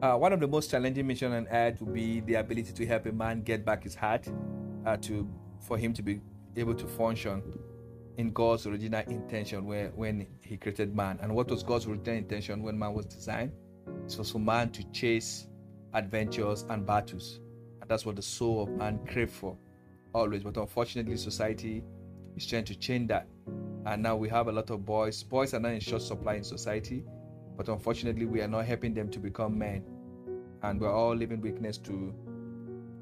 Uh, one of the most challenging missions on earth would be the ability to help a man get back his heart, uh, to for him to be able to function in God's original intention where, when He created man. And what was God's original intention when man was designed? It was for man to chase adventures and battles. And that's what the soul of man craved for always. But unfortunately, society is trying to change that. And now we have a lot of boys. Boys are not in short supply in society, but unfortunately, we are not helping them to become men. And we're all living witness to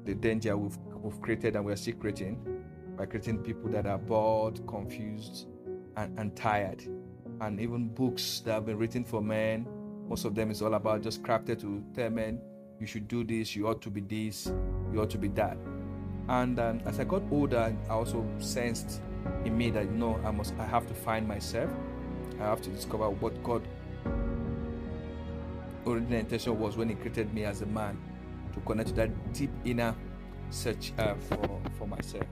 the danger we've, we've created and we're still creating by creating people that are bored, confused, and, and tired. And even books that have been written for men, most of them is all about just crafted to tell men, you should do this, you ought to be this, you ought to be that. And um, as I got older, I also sensed in me that know I must, I have to find myself. I have to discover what God original intention was when He created me as a man, to connect to that deep inner search uh, for for myself.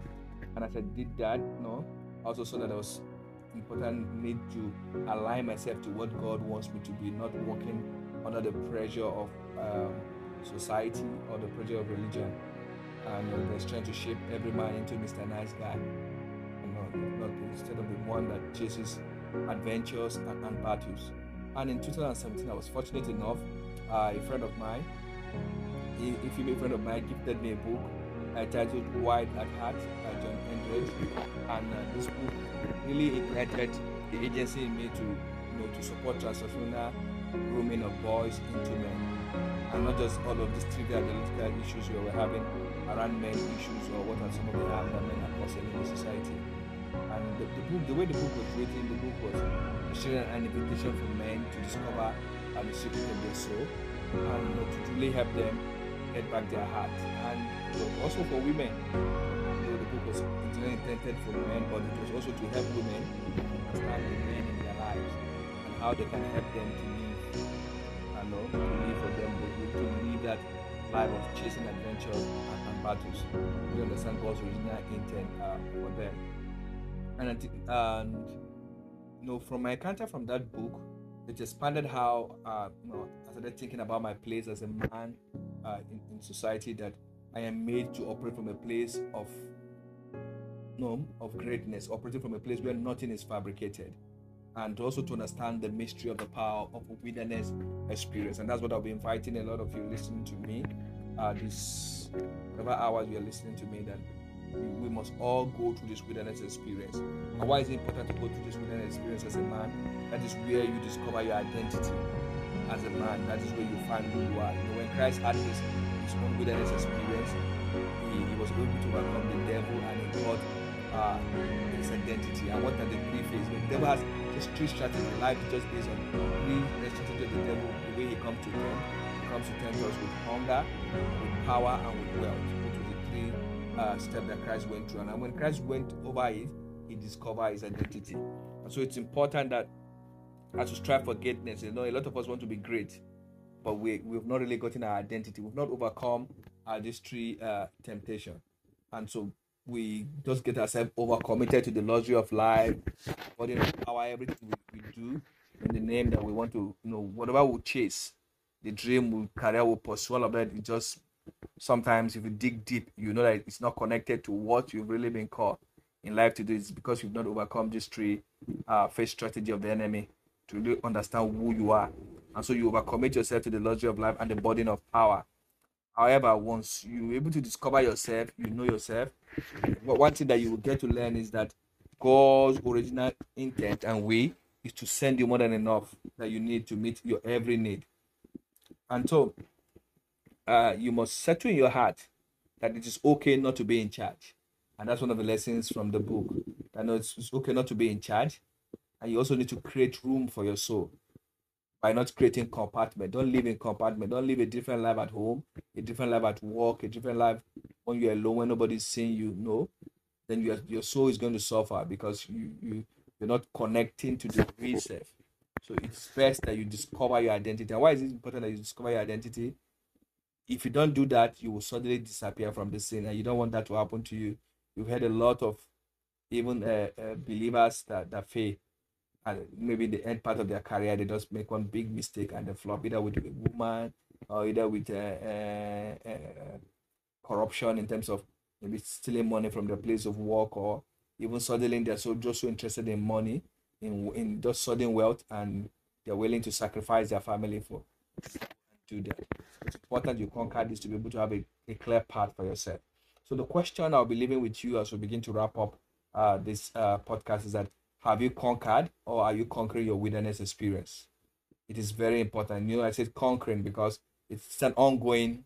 And as I did that, you know, I also saw that I was important need to align myself to what God wants me to be, not working under the pressure of um, society or the pressure of religion. And uh, that's trying to shape every man into Mr. Nice Guy. You know, not instead of the one that chases adventures and, and battles. And in 2017, I was fortunate enough, uh, a friend of mine, a, a female friend of mine, gifted me a book titled Wild at Heart by John Eldredge. And uh, this book really ignited the agency in me to, you know, to support transnational grooming of boys into men. And not just all of these trivial political issues we were having around men issues or what are some of the harm that men are causing in society. And the, the, book, the way the book was written, the book was sharing an invitation for men to discover uh, the secret of their soul and you know, to really help them get back their heart. And also for women, you know, the book was originally intended for men, but it was also to help women understand the men in their lives and how they can help them to live, you know, to live for them, to live that life of chasing adventures and, and battles. We understand God's original intent uh, for them. And, and you know, from my encounter from that book, it expanded how uh, you know I started thinking about my place as a man uh, in, in society that I am made to operate from a place of no of greatness, operating from a place where nothing is fabricated, and also to understand the mystery of the power of wilderness experience. And that's what I'll be inviting a lot of you listening to me uh, this whatever hours you are listening to me that we, we must all go through this wilderness experience. And why is it important to go through this wilderness experience as a man? That is where you discover your identity as a man. That is where you find who you are. You know, when Christ had his, his own wilderness experience, he, he was able to overcome the devil and he got uh, his identity. And what are the three phases? The devil has just three strategies. In life is just based on three strategies of the devil. The way he comes to them, he comes to tempt us with hunger, with power, and with wealth. Which was the three uh, steps that Christ went through. And when Christ went over it, he discovered his identity. And so it's important that as we strive for greatness, you know, a lot of us want to be great, but we we've not really gotten our identity. We've not overcome our three uh, temptation, and so we just get ourselves overcommitted to the luxury of life, body power, everything we, we do in the name that we want to, you know, whatever we chase, the dream, we career, we pursue all of that. It just sometimes if you dig deep, you know that it's not connected to what you've really been called in life to do. It's because you've not overcome this three uh, face strategy of the enemy to really understand who you are. And so you overcommit yourself to the luxury of life and the burden of power. However, once you're able to discover yourself, you know yourself, But one thing that you will get to learn is that God's original intent and way is to send you more than enough that you need to meet your every need. And so uh, you must settle in your heart that it is okay not to be in charge. And that's one of the lessons from the book. That it's, it's okay not to be in charge. And you also need to create room for your soul by not creating compartment. Don't live in compartment. Don't live a different life at home, a different life at work, a different life when you're alone, when nobody's seeing you. No, then your your soul is going to suffer because you you you're not connecting to the real self. So it's best that you discover your identity. And why is it important that you discover your identity? If you don't do that, you will suddenly disappear from the scene, and you don't want that to happen to you. You've had a lot of even uh, uh, believers that that fail and maybe the end part of their career they just make one big mistake and they flop either with a woman or either with uh, uh, uh, corruption in terms of maybe stealing money from their place of work, or even suddenly they're so just so interested in money, in in just sudden wealth, and they're willing to sacrifice their family for do that. It's important you conquer this to be able to have a, a clear path for yourself. So the question I'll be leaving with you as we begin to wrap up uh, this uh, podcast is that have you conquered or are you conquering your wilderness experience? It is very important. You know, I said conquering because it's an ongoing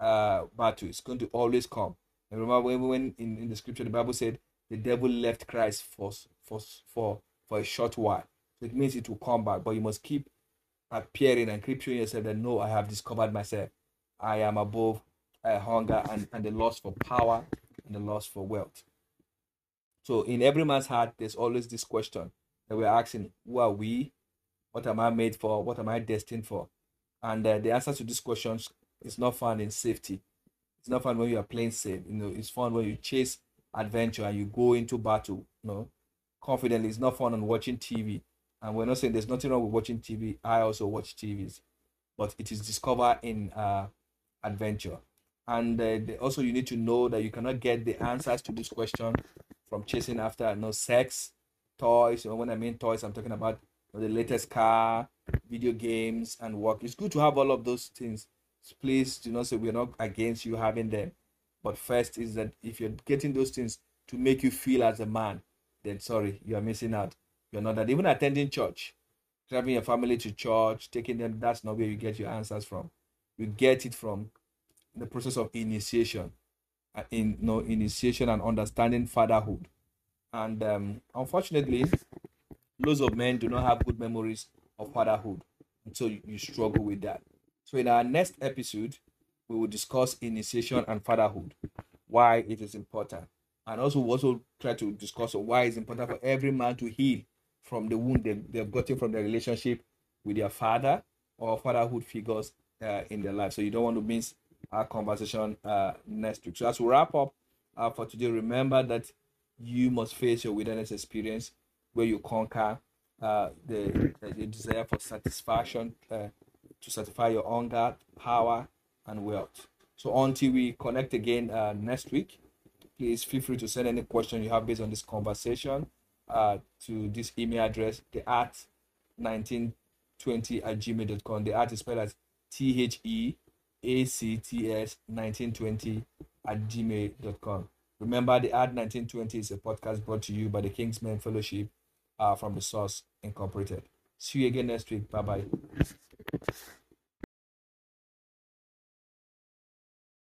uh, battle. It's going to always come. And remember when, when in, in the scripture the Bible said the devil left Christ for for for for a short while. So it means it will come back, but you must keep appearing and keep yourself that no, I have discovered myself. I am above uh, hunger and, and the loss for power and the loss for wealth. So in every man's heart, there's always this question that we're asking, who are we? What am I made for? What am I destined for? And uh, the answer to these questions is not found in safety. It's not found when you are playing safe. You know, it's found when you chase adventure and you go into battle. You know, confidently. It's not fun on watching TV. And we're not saying there's nothing wrong with watching TV. I also watch TVs, but it is discovered in uh, adventure. And uh, also, you need to know that you cannot get the answers to this question from chasing after know, sex, toys. When I mean toys, I'm talking about the latest car, video games, and work. It's good to have all of those things. Please do not say we're not against you having them. But first is that if you're getting those things to make you feel as a man, then sorry, you are missing out. You're not that. Even attending church, driving your family to church, taking them, that's not where you get your answers from. You get it from the process of initiation, uh, in you know, initiation and understanding fatherhood. And um, unfortunately, loads of men do not have good memories of fatherhood, and so you, struggle with that. So in our next episode, we will discuss initiation and fatherhood, why it is important, and also we'll also try to discuss why it's important for every man to heal from the wound they, they've gotten from their relationship with their father or fatherhood figures uh, in their life. So you don't want to miss our conversation uh, next week. So as we wrap up uh, for today, remember that you must face your wilderness experience where you conquer uh, the, the desire for satisfaction uh, to satisfy your hunger, power, and wealth. So until we connect again uh, next week, please feel free to send any question you have based on this conversation uh, to this email address, the Acts 1920 at gmail.com. The Acts is spelled as T H E acts1920 at gmail.com. Remember, the Acts 1920 is a podcast brought to you by the Kingsmen Fellowship uh, from the Source Incorporated. See you again next week. Bye bye.